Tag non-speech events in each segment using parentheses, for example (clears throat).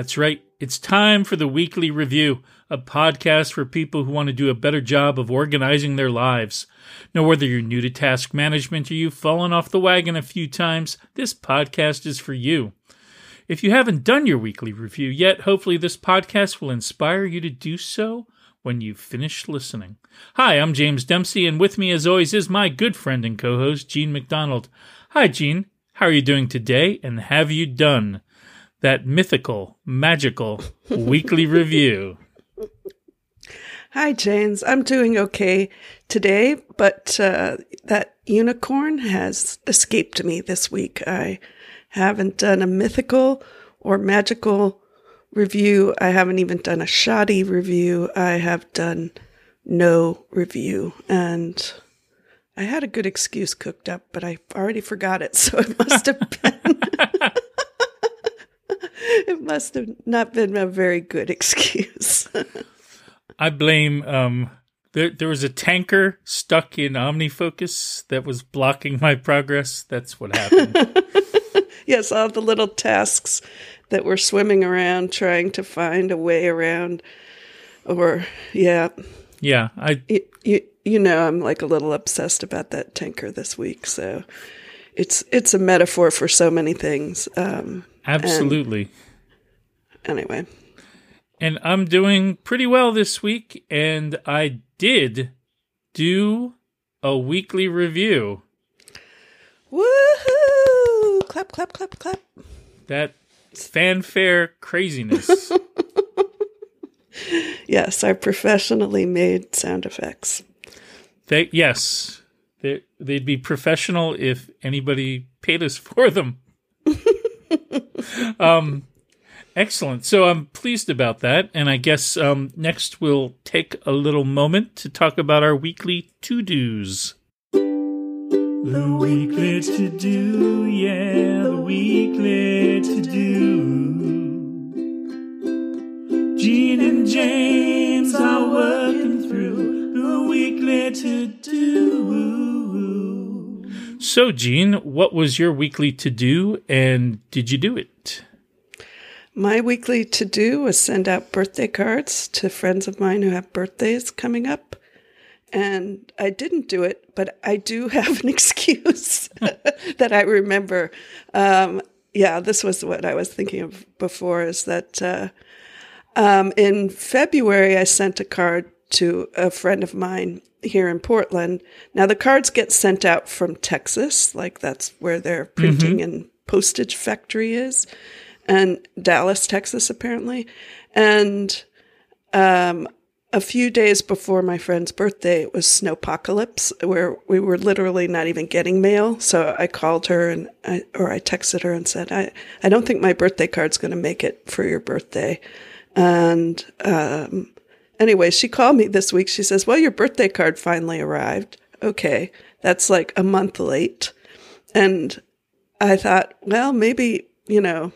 That's right. It's time for the weekly review, a podcast for people who want to do a better job of organizing their lives. Now, whether you're new to task management or you've fallen off the wagon a few times, this podcast is for you. If you haven't done your weekly review yet, hopefully this podcast will inspire you to do so when you've finished listening. Hi, I'm James Dempsey, and with me, as always, is my good friend and co host, Jean McDonald. Hi, Jean. How are you doing today, and have you done that mythical, magical weekly review? Hi, James. I'm doing okay today, but uh, that unicorn has escaped me this week. I haven't done a mythical or magical review. I haven't even done a shoddy review. I have done no review. And I had a good excuse cooked up, but I already forgot it. (laughs) So it must have been. (laughs) (laughs) it must have not been a very good (laughs) excuse. I blame um there there was a tanker stuck in OmniFocus that was blocking my progress. That's what happened. (laughs) yes, all the little tasks that were swimming around trying to find a way around or yeah. Yeah, I you, you, you know I'm like a little obsessed about that tanker this week, so it's it's a metaphor for so many things. Um Absolutely. And anyway, and I'm doing pretty well this week, and I did do a weekly review. Woohoo! Clap, clap, clap, clap. That fanfare craziness. (laughs) yes, our professionally made sound effects. They yes, they, they'd be professional if anybody paid us for them. (laughs) um, Excellent. So I'm pleased about that. And I guess um, next we'll take a little moment to talk about our weekly to dos. The weekly to do, yeah, the weekly to do. Jean and James are working through the weekly to do. So, Jean, what was your weekly to do and did you do it? My weekly to do was send out birthday cards to friends of mine who have birthdays coming up. And I didn't do it, but I do (laughs) have an excuse (laughs) that I remember. Um, yeah, this was what I was thinking of before is that uh, um, in February, I sent a card to a friend of mine here in Portland. Now, the cards get sent out from Texas, like that's where their printing mm-hmm. and postage factory is and Dallas, Texas, apparently. And um, a few days before my friend's birthday, it was snowpocalypse, where we were literally not even getting mail. So I called her and I, or I texted her and said, I, I don't think my birthday card's going to make it for your birthday. And um, anyway, she called me this week. She says, Well, your birthday card finally arrived. Okay, that's like a month late. And I thought, well, maybe, you know,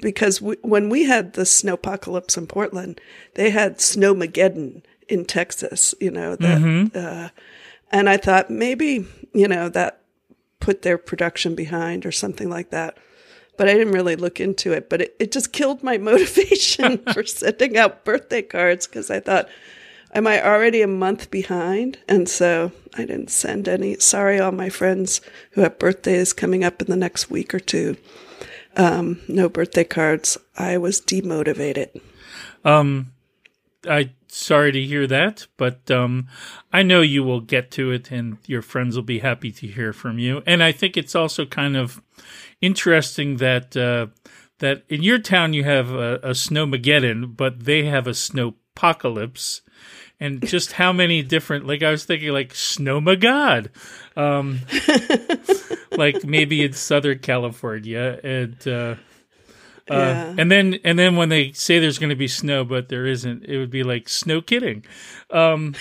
because we, when we had the snowpocalypse in Portland, they had snowmageddon in Texas, you know, that, mm-hmm. uh, and I thought maybe, you know, that put their production behind or something like that. But I didn't really look into it, but it, it just killed my (laughs) motivation (laughs) for sending out birthday cards because I thought, am I already a month behind? And so I didn't send any. Sorry, all my friends who have birthdays coming up in the next week or two um, no birthday cards. I was demotivated. Um, I sorry to hear that, but um, I know you will get to it, and your friends will be happy to hear from you. And I think it's also kind of interesting that uh, that in your town you have a, a snowmageddon, but they have a snowpocalypse and just how many different like I was thinking like Snowmagod. Um (laughs) like maybe in Southern California and uh uh, yeah. and then and then when they say there's going to be snow but there isn't it would be like snow kidding um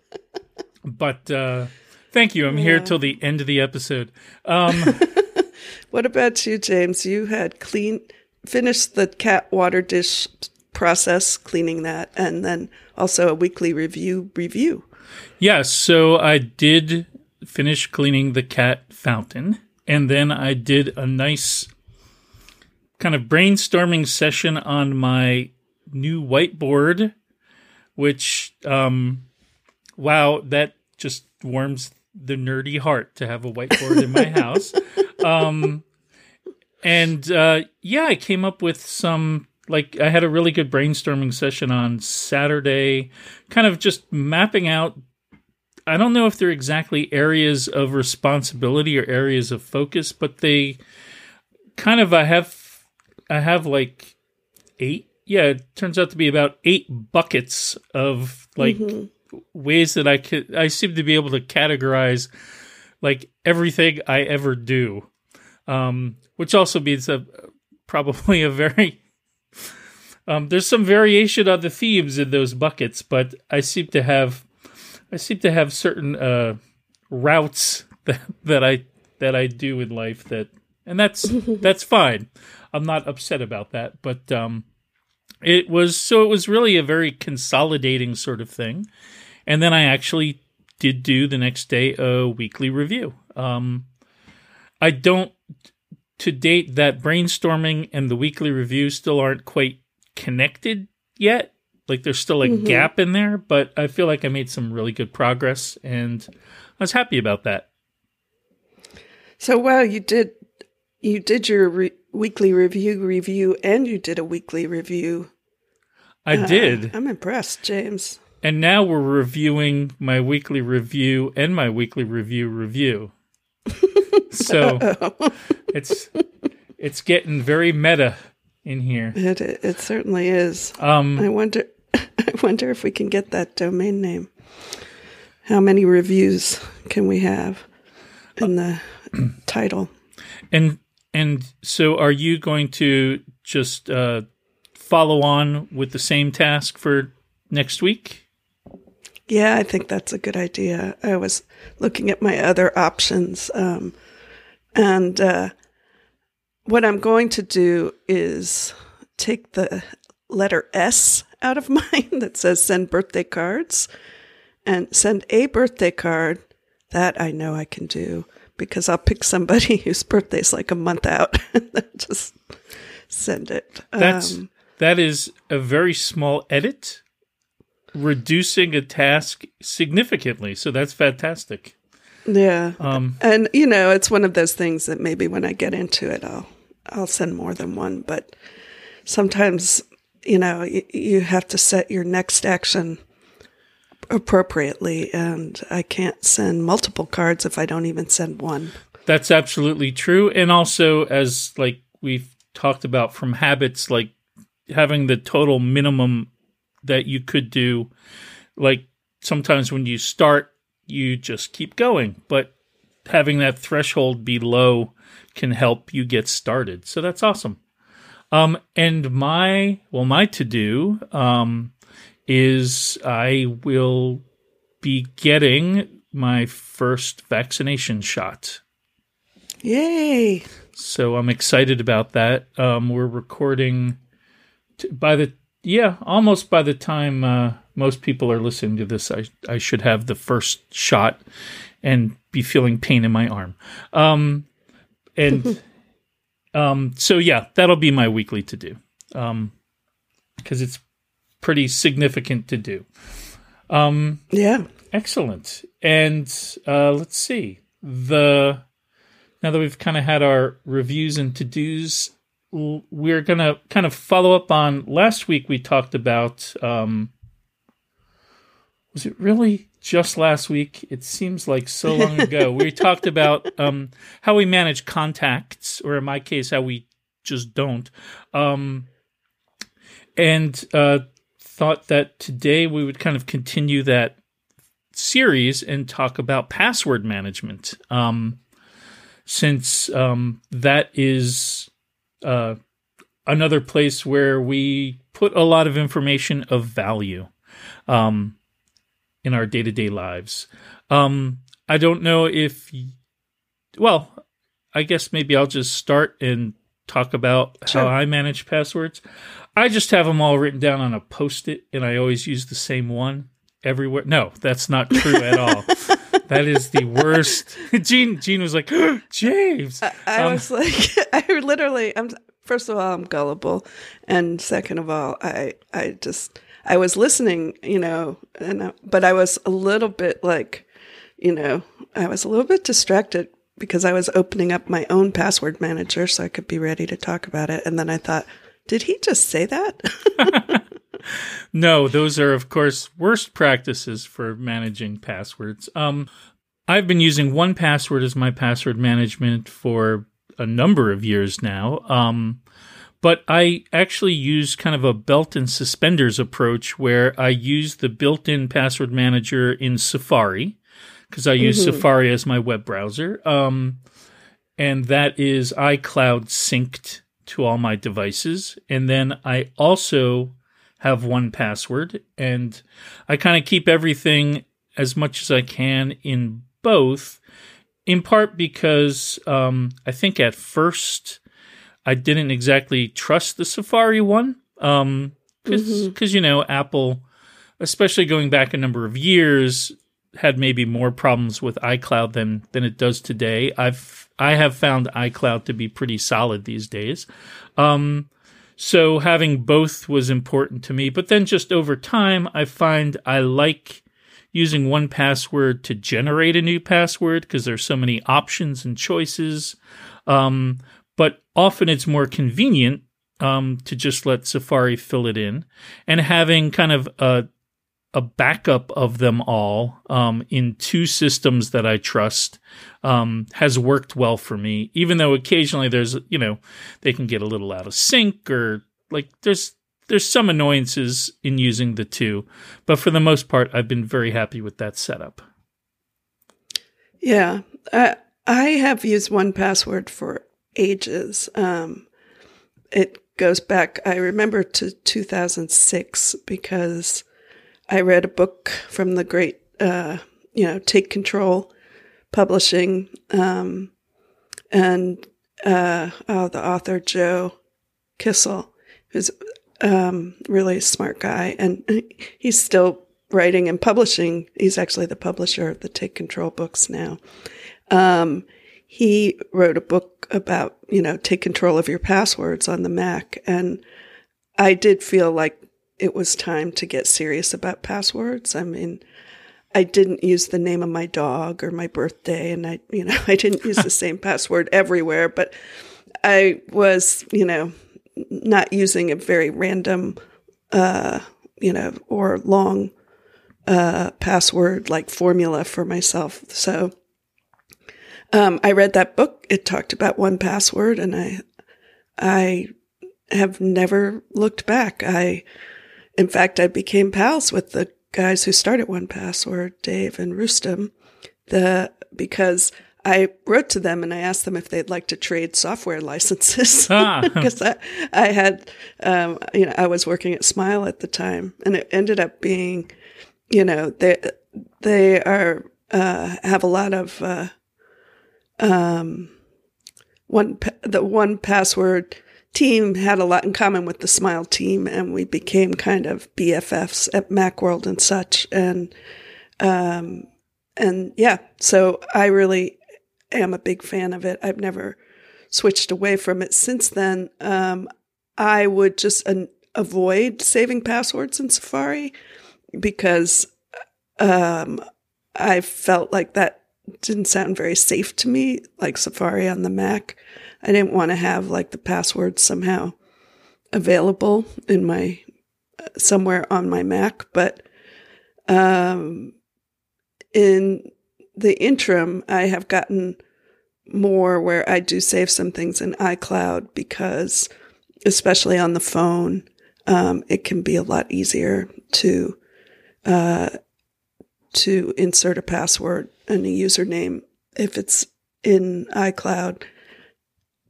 (laughs) but uh thank you i'm yeah. here till the end of the episode um (laughs) what about you james you had clean finished the cat water dish process cleaning that and then also a weekly review review. Yes, so I did finish cleaning the cat fountain and then I did a nice kind of brainstorming session on my new whiteboard, which, um, wow, that just warms the nerdy heart to have a whiteboard in my house. (laughs) Um, and uh, yeah, I came up with some like I had a really good brainstorming session on Saturday, kind of just mapping out. I don't know if they're exactly areas of responsibility or areas of focus, but they kind of I have I have like eight. Yeah, it turns out to be about eight buckets of like mm-hmm. ways that I could. I seem to be able to categorize like everything I ever do, um, which also means a probably a very (laughs) um, there's some variation on the themes in those buckets, but I seem to have I seem to have certain uh, routes (laughs) that, that I that I do in life that and that's (laughs) that's fine. I'm not upset about that, but um, it was so it was really a very consolidating sort of thing. And then I actually did do the next day a weekly review. Um, I don't to date that brainstorming and the weekly review still aren't quite connected yet. Like there's still a mm-hmm. gap in there, but I feel like I made some really good progress and I was happy about that. So wow, you did you did your re- weekly review review and you did a weekly review. I uh, did. I'm impressed, James. And now we're reviewing my weekly review and my weekly review review. (laughs) so it's it's getting very meta in here. It it certainly is. Um, I wonder (laughs) I wonder if we can get that domain name. How many reviews can we have in the (clears throat) title? And and so, are you going to just uh, follow on with the same task for next week? Yeah, I think that's a good idea. I was looking at my other options, um, and uh, what I'm going to do is take the letter S out of (laughs) mine that says send birthday cards and send a birthday card. That I know I can do because I'll pick somebody (laughs) whose birthday's like a month out (laughs) and just send it. That's um, that is a very small edit, reducing a task significantly. So that's fantastic. Yeah. Um, and you know, it's one of those things that maybe when I get into it, I'll I'll send more than one, but sometimes, you know, you, you have to set your next action appropriately and I can't send multiple cards if I don't even send one. That's absolutely true and also as like we've talked about from habits like having the total minimum that you could do like sometimes when you start you just keep going but having that threshold be low can help you get started. So that's awesome. Um, and my well, my to do um, is I will be getting my first vaccination shot. Yay! So I'm excited about that. Um, we're recording t- by the yeah, almost by the time uh, most people are listening to this, I I should have the first shot and be feeling pain in my arm. Um, and (laughs) um, so yeah, that'll be my weekly to do um, because it's pretty significant to do. Um, yeah, excellent. And uh, let's see the now that we've kind of had our reviews and to dos, we're gonna kind of follow up on last week. We talked about um, was it really just last week. It seems like so long ago. (laughs) we talked about um, how we manage contacts, or in my case, how we just don't. Um, and uh, thought that today we would kind of continue that series and talk about password management, um, since um, that is uh, another place where we put a lot of information of value. Um, in our day to day lives. Um, I don't know if, well, I guess maybe I'll just start and talk about sure. how I manage passwords. I just have them all written down on a post it, and I always use the same one everywhere. No, that's not true at all. (laughs) that is the worst. (laughs) Jean, Jean was like, (gasps) James. I, I um, was like, (laughs) I literally, I'm first of all, I'm gullible, and second of all, I I just I was listening, you know, and uh, but I was a little bit like, you know, I was a little bit distracted because I was opening up my own password manager so I could be ready to talk about it, and then I thought, did he just say that? (laughs) no, those are of course worst practices for managing passwords. Um, I've been using 1Password as my password management for a number of years now. Um, but I actually use kind of a belt and suspenders approach where I use the built in password manager in Safari because I use mm-hmm. Safari as my web browser. Um, and that is iCloud synced to all my devices. And then I also have 1Password and I kind of keep everything as much as I can in both, in part because um, I think at first I didn't exactly trust the Safari one. Um, because mm-hmm. you know Apple, especially going back a number of years, had maybe more problems with iCloud than than it does today. I've I have found iCloud to be pretty solid these days. Um, so having both was important to me. But then just over time, I find I like using 1Password to generate a new password because there's so many options and choices. Um, but often it's more convenient um, to just let Safari fill it in, and having kind of a a backup of them all um, in two systems that I trust um, has worked well for me. Even though occasionally there's you know they can get a little out of sync or like there's there's some annoyances in using the two, but for the most part, I've been very happy with that setup. Yeah, I I have used 1Password for ages. Um, it goes back, I remember to 2006 because I read a book from the great, uh, you know, Take Control Publishing, um, and uh, oh, the author Joe Kissell, who's um, really smart guy, and (laughs) he's still writing and publishing. He's actually the publisher of the Take Control books now. Um, he wrote a book about, you know, take control of your passwords on the Mac. And I did feel like it was time to get serious about passwords. I mean, I didn't use the name of my dog or my birthday, and I, you know, (laughs) I didn't use the (laughs) same password everywhere, but I was, you know, not using a very random, uh, you know, or long uh, password like formula for myself. So um, I read that book. It talked about 1Password, and I, I have never looked back. I, in fact, I became pals with the guys who started 1Password, Dave and Roustem, the because I wrote to them and I asked them if they'd like to trade software licenses because ah. (laughs) I, I had, um, you know, I was working at Smile at the time, and it ended up being, you know, they they are uh, have a lot of uh, um, one the 1Password team had a lot in common with the Smile team, and we became kind of BFFs at MacWorld and such. And um, and yeah, so I really am a big fan of it. I've never switched away from it since then. Um, I would just uh, avoid saving passwords in Safari because um, I felt like that didn't sound very safe to me, like Safari on the Mac. I didn't want to have like the password somehow available in my somewhere on my Mac, but um, in the interim, I have gotten more where I do save some things in iCloud because, especially on the phone, um, it can be a lot easier to uh, to insert a password and a username if it's in iCloud.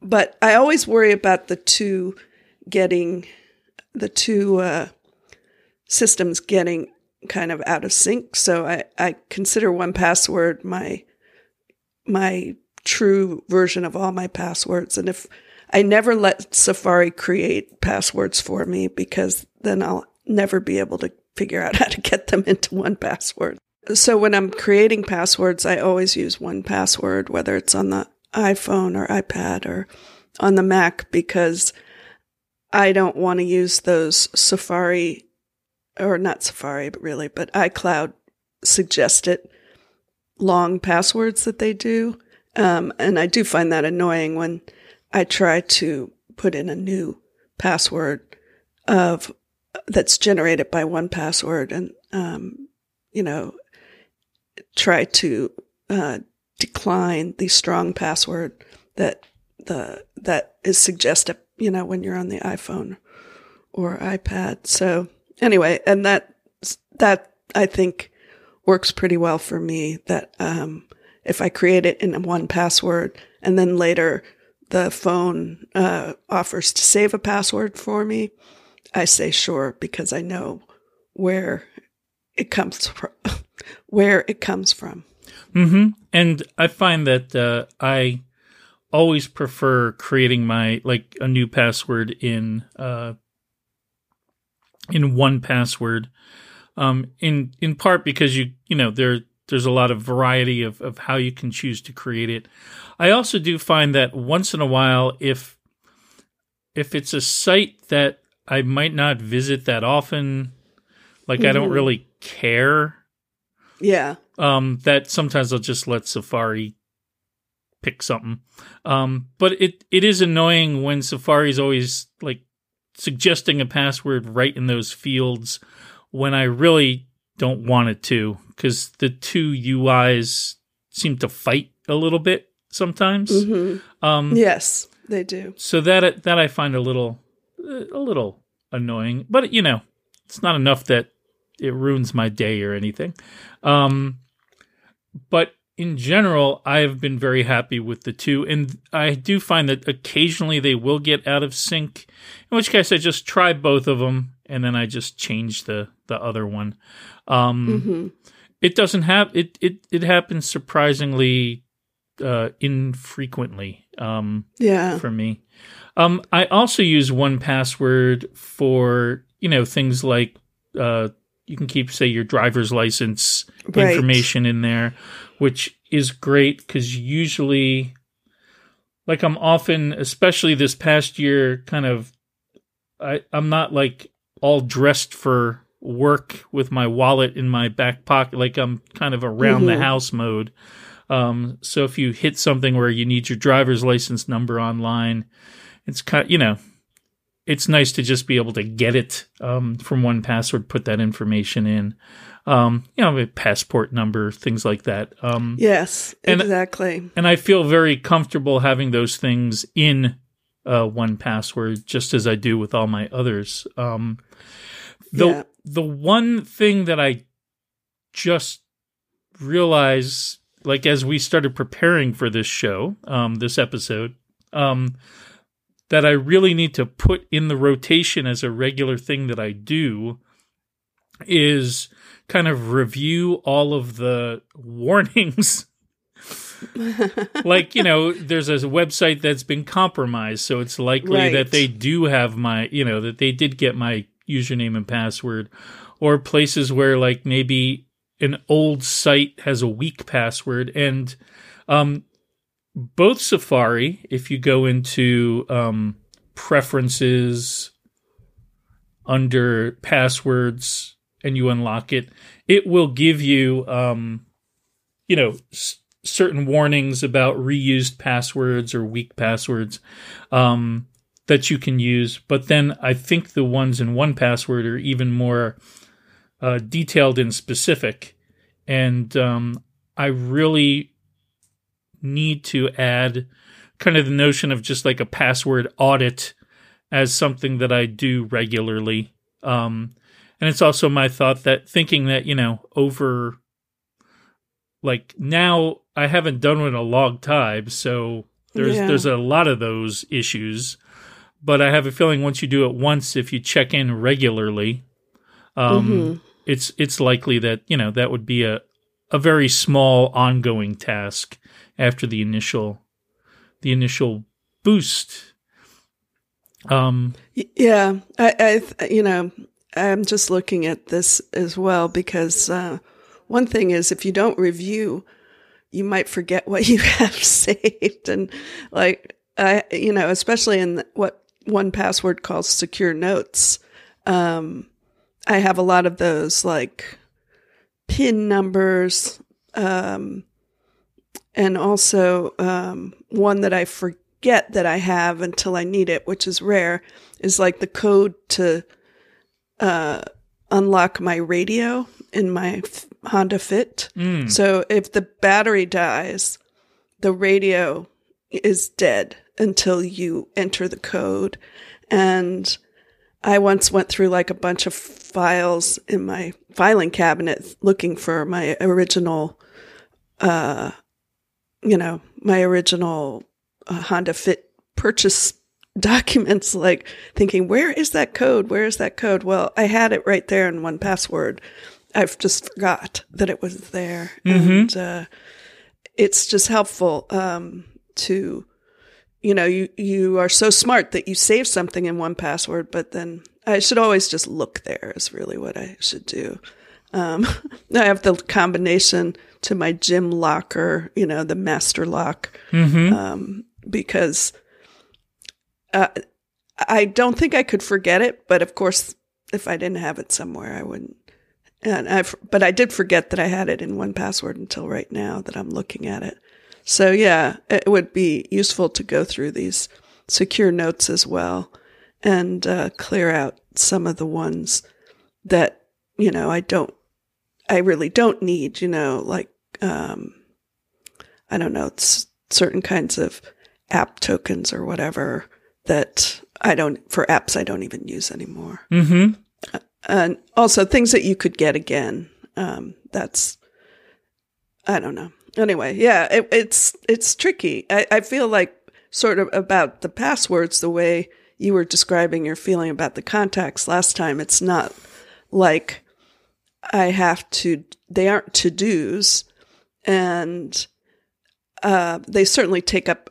But I always worry about the two getting, the two uh, systems getting kind of out of sync. So I, I consider 1Password my my true version of all my passwords. And if I never let Safari create passwords for me because then I'll never be able to figure out (laughs) how to get them into 1Password. So when I'm creating passwords, I always use 1Password, whether it's on the iPhone or iPad or on the Mac because I don't want to use those Safari or not Safari, but really, but iCloud suggested long passwords that they do. Um, and I do find that annoying when I try to put in a new password of that's generated by 1Password and, um, you know, try to, uh, decline the strong password that the, that is suggested, you know, when you're on the iPhone or iPad. So anyway, and that, that I think works pretty well for me that, um, if I create it in 1Password and then later the phone uh, offers to save a password for me, I say sure because I know where it comes (laughs) from. Where it comes from. Mm-hmm. And I find that uh, I always prefer creating my like a new password in uh, in 1Password. Um, in in part because you you know there there's a lot of variety of, of how you can choose to create it. I also do find that once in a while, if if it's a site that I might not visit that often, like mm-hmm. I don't mm-hmm. really care. Yeah. Um, that sometimes I'll just let Safari pick something. Um, but it it is annoying when Safari's always like suggesting a password right in those fields when I really don't want it to because the two UIs seem to fight a little bit sometimes. Mm-hmm. Um, yes, they do. So that that I find a little a little annoying, but you know, it's not enough that it ruins my day or anything. Um, but in general, I have been very happy with the two, and I do find that occasionally they will get out of sync. In which case, I just try both of them, and then I just change the the other one. Um, mm-hmm. It doesn't have it. It it happens surprisingly uh, infrequently. Um, yeah, for me. Um, I also use 1Password for you know things like uh, you can keep say your driver's license right. information in there, which is great because usually, like I'm often, especially this past year, kind of, I I'm not like all dressed for work with my wallet in my back pocket, like I'm kind of around mm-hmm. the house mode. Um, so if you hit something where you need your driver's license number online, it's kind, of, you know, it's nice to just be able to get it um, from 1Password, put that information in. Um, you know, a passport number, things like that. Um, yes, exactly. And, I feel very comfortable having those things in uh, 1Password, just as I do with all my others. Um, the yeah. the one thing that I just realized, like as we started preparing for this show, um, this episode, um, that I really need to put in the rotation as a regular thing that I do is kind of review all of the (laughs) warnings. like you know there's a website that's been compromised so it's likely right. that they do have my you know that they did get my username and password, or places where like maybe an old site has a weak password and um, both Safari, if you go into um, preferences under passwords and you unlock it, it will give you, um, you know, s- certain warnings about reused passwords or weak passwords. Um, that you can use. But then I think the ones in 1Password are even more uh, detailed and specific. And um, I really need to add kind of the notion of just like a password audit as something that I do regularly. Um, and it's also my thought that thinking that, you know, over like now I haven't done it in a long time, so there's yeah. there's a lot of those issues but I have a feeling once you do it once, if you check in regularly, um, mm-hmm. it's it's likely that you know that would be a a very small ongoing task after the initial the initial boost. Um, yeah, I, I you know I'm just looking at this as well because uh, one thing is if you don't review, you might forget what you (laughs) have saved and like I, you know, especially in what 1Password calls secure notes, um, I have a lot of those like pin numbers, um, and also um, one that I forget that I have until I need it, which is rare, is like the code to uh, unlock my radio in my F- Honda Fit. So if the battery dies, the radio is dead until you enter the code. And I once went through like a bunch of files in my filing cabinet looking for my original, uh, you know, my original uh, Honda Fit purchase (laughs) documents, like thinking, where is that code? Where is that code? Well, I had it right there in 1Password. I've just forgot that it was there. And uh, it's just helpful um, to you know, you, you are so smart that you save something in 1Password, but then I should always just look there is really what I should do. Um, (laughs) I have the combination to my gym locker, you know, the master lock, um, because uh, I don't think I could forget it, but of course, if I didn't have it somewhere, I wouldn't. And I, but I did forget that I had it in 1Password until right now that I'm looking at it. So yeah, it would be useful to go through these secure notes as well and uh, clear out some of the ones that you know I don't, I really don't need. You know, like um, I don't know, it's certain kinds of app tokens or whatever that I don't for apps I don't even use anymore. Mm-hmm. And also things that you could get again. Um, that's I don't know. Anyway, yeah, it, it's it's tricky. I, I feel like sort of about the passwords the way you were describing your feeling about the contacts last time. It's not like I have to. They aren't to dos, and uh, they certainly take up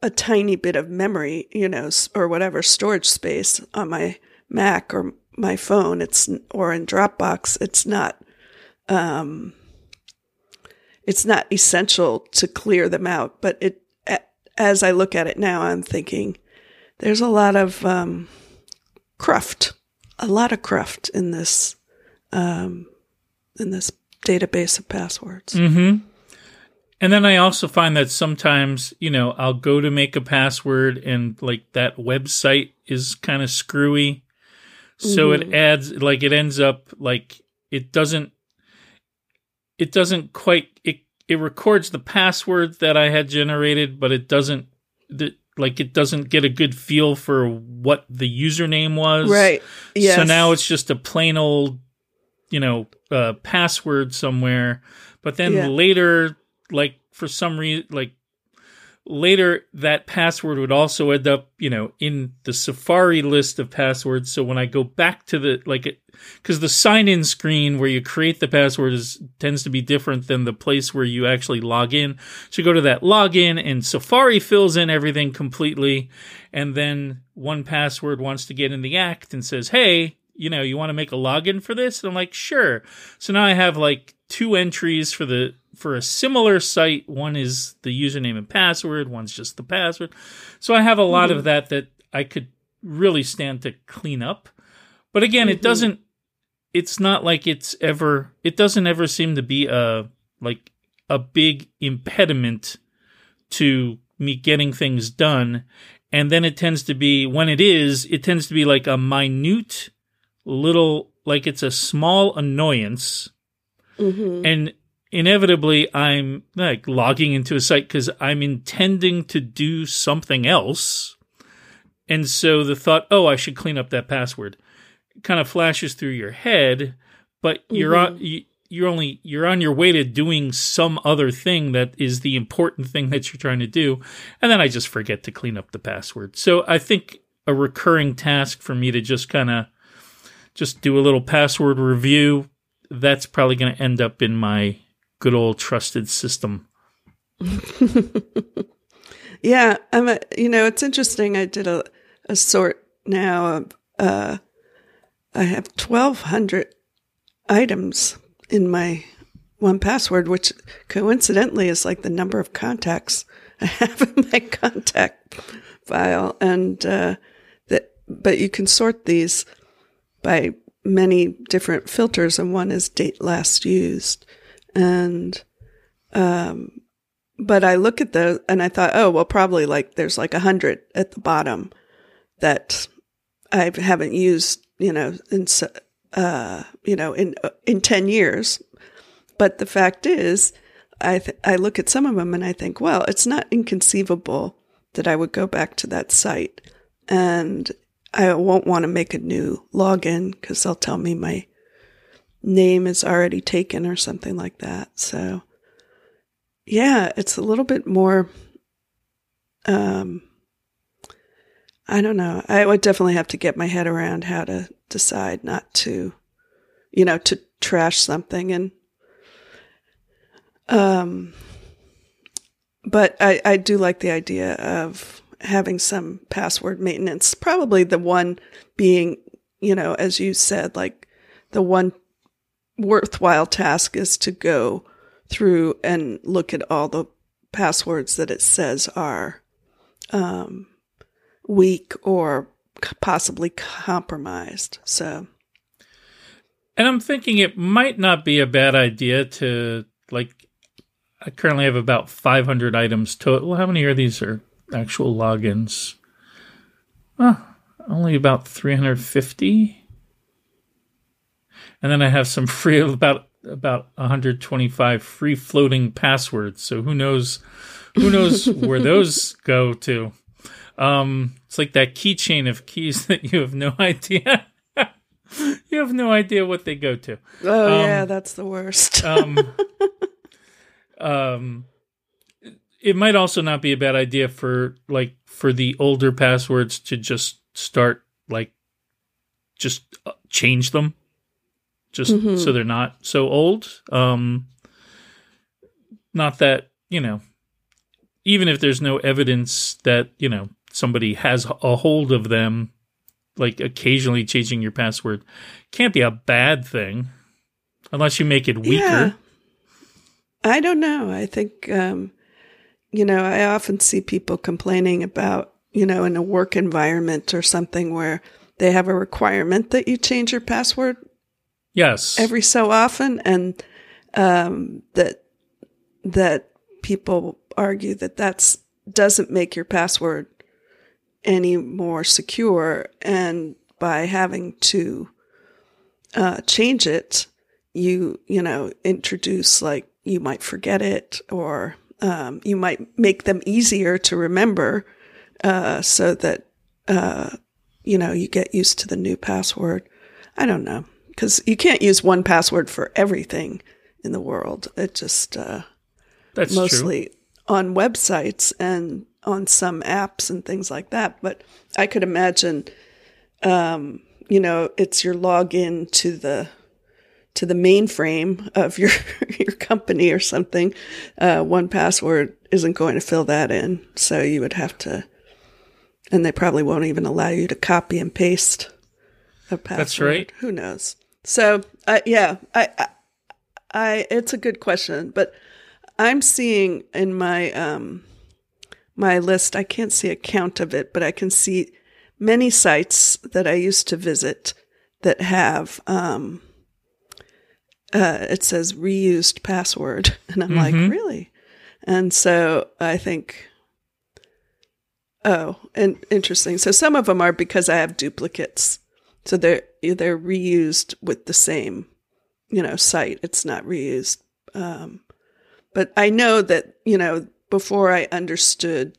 a tiny bit of memory, you know, or whatever storage space on my Mac or my phone. It's or in Dropbox. It's not. Um, it's not essential to clear them out, but it. As I look at it now, I'm thinking there's a lot of um, cruft, a lot of cruft in this um, in this database of passwords. Mm-hmm. And then I also find that sometimes, you know, I'll go to make a password and like that website is kind of screwy. So it adds like it ends up like it doesn't it doesn't quite it it records the password that I had generated, but it doesn't the, like it doesn't get a good feel for what the username was. Right. Yes. So now it's just a plain old, you know, uh, password somewhere. But then Yeah. later, like for some reason, like later that password would also end up, you know, in the Safari list of passwords. So when I go back to the like, because the sign-in screen where you create the password is tends to be different than the place where you actually log in. So go to that login, and Safari fills in everything completely, and then 1Password wants to get in the act and says, "Hey." You know, you want to make a login for this? And I'm like, sure. So now I have like two entries for the for a similar site. One is the username and password. One's just the password. So I have a lot of mm-hmm. that that I could really stand to clean up. But again, it mm-hmm. doesn't. It's not like it's ever. It doesn't ever seem to be a like a big impediment to me getting things done. And then it tends to be when it is, it tends to be like a minute little, like it's a small annoyance. Mm-hmm. and inevitably i'm like logging into a site because i'm intending to do something else. And so the thought oh i should clean up that password kind of flashes through your head but you're on you, you're only you're on your way to doing some other thing that is the important thing that you're trying to do. And then i just forget to clean up the password. So i think a recurring task for me to just kind of just do a little password review that's probably going to end up in my good old trusted system. (laughs) Yeah, I'm a, you know, it's interesting. I did a, a sort now of, uh, I have 1200 items in my 1Password, which coincidentally is like the number of contacts I have (laughs) in my contact file, and uh, that. But you can sort these by many different filters, and one is date last used, and um, but I look at those and I thought, oh well, probably like there's like a hundred at the bottom that I haven't used, you know, in uh, you know, in in ten years. But the fact is, I th- I look at some of them and I think, well, it's not inconceivable that I would go back to that site, and I won't want to make a new login because they'll tell me my name is already taken or something like that. So, yeah, it's a little bit more. Um, I don't know. I would definitely have to get my head around how to decide not to, you know, to trash something and um but I, I do like the idea of having some password maintenance. Probably the one being, you know, as you said, like the one worthwhile task is to go through and look at all the passwords that it says are um, weak or possibly compromised. So, and I'm thinking it might not be a bad idea to like. I currently have about 500 items total. How many are these are actual logins? Well, only about 350. And then I have some free about about 125 free floating passwords. So who knows who knows where those go to? Um, it's like that keychain of keys (laughs) that you have no idea. (laughs) you have no idea what they go to. Oh um, yeah, that's the worst. um, (laughs) um, it might also not be a bad idea for like for the older passwords to just start like just uh, change them just mm-hmm. so they're not so old um not that you know even if there's no evidence that you know somebody has a hold of them, like occasionally changing your password can't be a bad thing unless you make it weaker. Yeah. I don't know. I think, um, you know, I often see people complaining about, you know, in a work environment or something where they have a requirement that you change your password. Yes. Every so often. And um, that, that people argue that that's doesn't make your password any more secure. And by having to uh, change it, you, you know, introduce like you might forget it or um, you might make them easier to remember uh, so that, uh, you know, you get used to the new password. I don't know. Because you can't use 1Password for everything in the world. It just, uh, that's mostly true. on websites and on some apps and things like that. But I could imagine, um, you know, it's your login to the to the mainframe of your (laughs) your company or something. Uh, 1Password isn't going to fill that in, so you would have to, and they probably won't even allow you to copy and paste a password. That's right. Who knows? So, uh, yeah, I, I, I, it's a good question, but I'm seeing in my um, my list. I can't see a count of it, but I can see many sites that I used to visit that have, um, uh, it says reused password. (laughs) And I'm mm-hmm. like, really? And so I think, oh, and interesting. So some of them are because I have duplicates. So they're, they're reused with the same, you know, site. It's not reused. Um, but I know that, you know, before I understood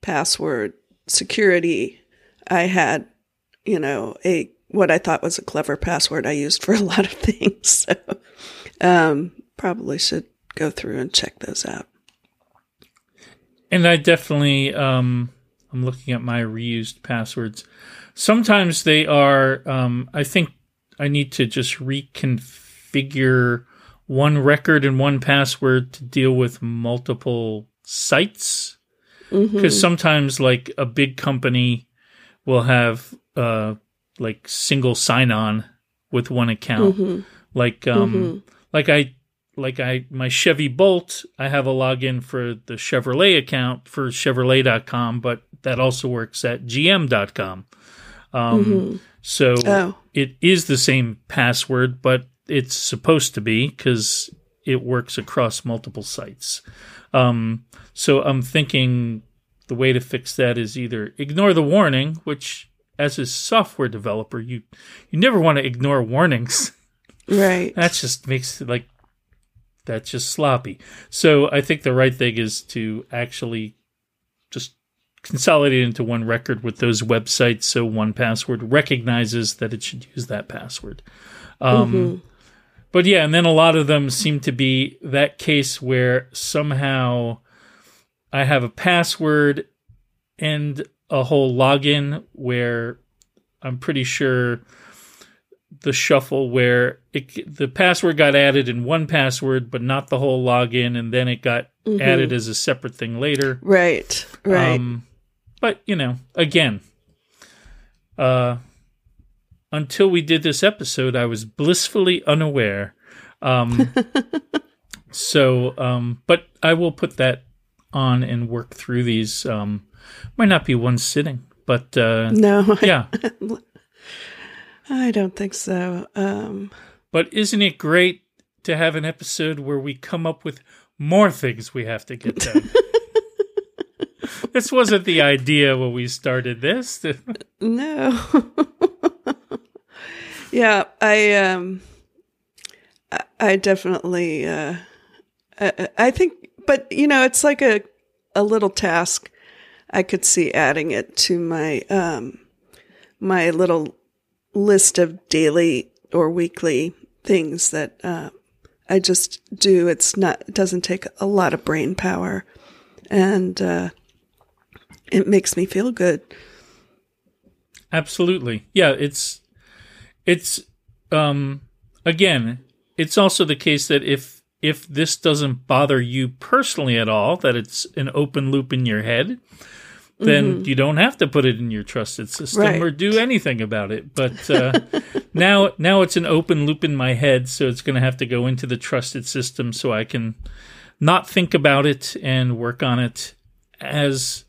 password security, I had, you know, a what I thought was a clever password I used for a lot of (laughs) things. So um, probably should go through and check those out. And I definitely, um, I'm looking at my reused passwords. Sometimes they are, um, I think I need to just reconfigure one record and 1Password to deal with multiple sites. Because mm-hmm. sometimes, like a big company will have uh, like single sign on with one account. Mm-hmm. Like, um, mm-hmm. like I like I my Chevy Bolt, I have a login for the Chevrolet account for Chevrolet.com, but that also works at GM.com. Um, So Oh. it is the same password, but it's supposed to be because it works across multiple sites. Um, so I'm thinking the way to fix that is either ignore the warning, which as a software developer, you you never want to ignore warnings. (laughs) Right. that just makes it like that's just sloppy. So I think the right thing is to actually just consolidate into one record with those websites so 1Password recognizes that it should use that password. Um, But yeah, and then a lot of them seem to be that case where somehow I have a password and a whole login where I'm pretty sure the shuffle where it, the password got added in 1Password, but not the whole login, and then it got added as a separate thing later. Right. Right. Um, but you know, again, uh, until we did this episode, I was blissfully unaware. Um, (laughs) so, um, but I will put that on and work through these. Um, might not be one sitting, but uh, no, (laughs) yeah. I don't think so. Um, But isn't it great to have an episode where we come up with more things we have to get done? (laughs) this wasn't the idea when we started this. (laughs) no. yeah, I um, I, I definitely uh, I, I think, but you know, it's like a a little task. I could see adding it to my um my little list of daily or weekly things that uh, I just do. It's not it doesn't take a lot of brain power, and uh, it makes me feel good. Absolutely. Yeah, it's it's um again, it's also the case that if if this doesn't bother you personally at all, that it's an open loop in your head, then you don't have to put it in your trusted system Right. or do anything about it. But uh, (laughs) now now it's an open loop in my head, so it's going to have to go into the trusted system so I can not think about it and work on it as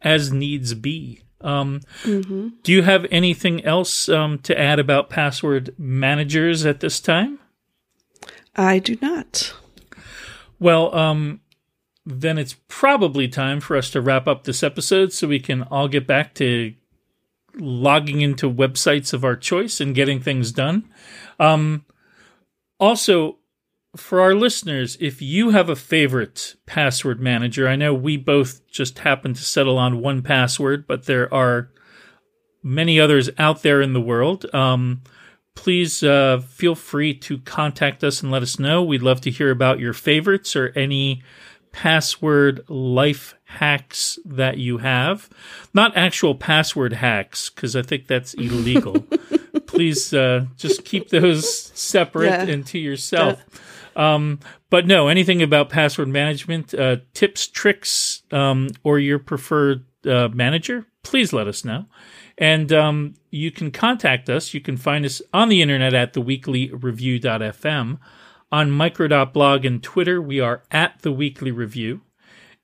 as needs be. Um, Do you have anything else um, to add about password managers at this time? I do not. Well, um, then it's probably time for us to wrap up this episode so we can all get back to logging into websites of our choice and getting things done. Um, also, for our listeners, if you have a favorite password manager, I know we both just happen to settle on 1Password, but there are many others out there in the world. Um, please uh, feel free to contact us and let us know. We'd love to hear about your favorites or any password life hacks that you have. Not actual password hacks, because I think that's illegal. (laughs) please uh, just keep those separate Yeah. and to yourself. Um, but no, anything about password management, uh, tips, tricks, um, or your preferred uh, manager, please let us know. And um, you can contact us. You can find us on the internet at theweeklyreview.fm. On micro.blog and Twitter, we are at the Weekly Review.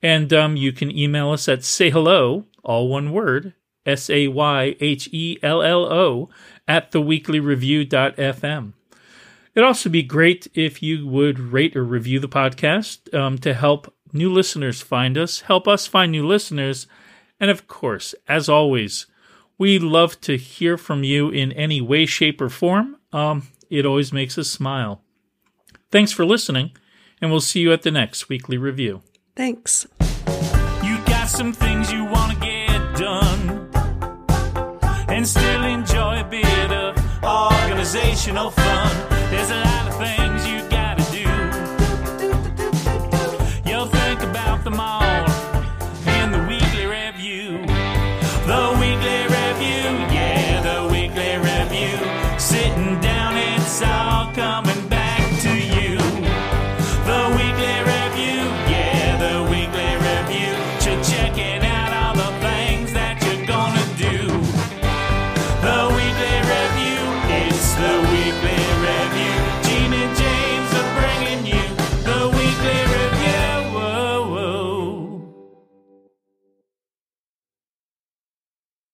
And um, you can email us at say hello, all one word, S A Y H E L L O, at theweeklyreview.fm. It'd also be great if you would rate or review the podcast um, to help new listeners find us, help us find new listeners, and of course, as always, we love to hear from you in any way, shape, or form. Um, it always makes us smile. Thanks for listening, and we'll see you at the next weekly review. Thanks. You got some things you want to get done and still enjoy a bit of organizational fun. There's a lot of things you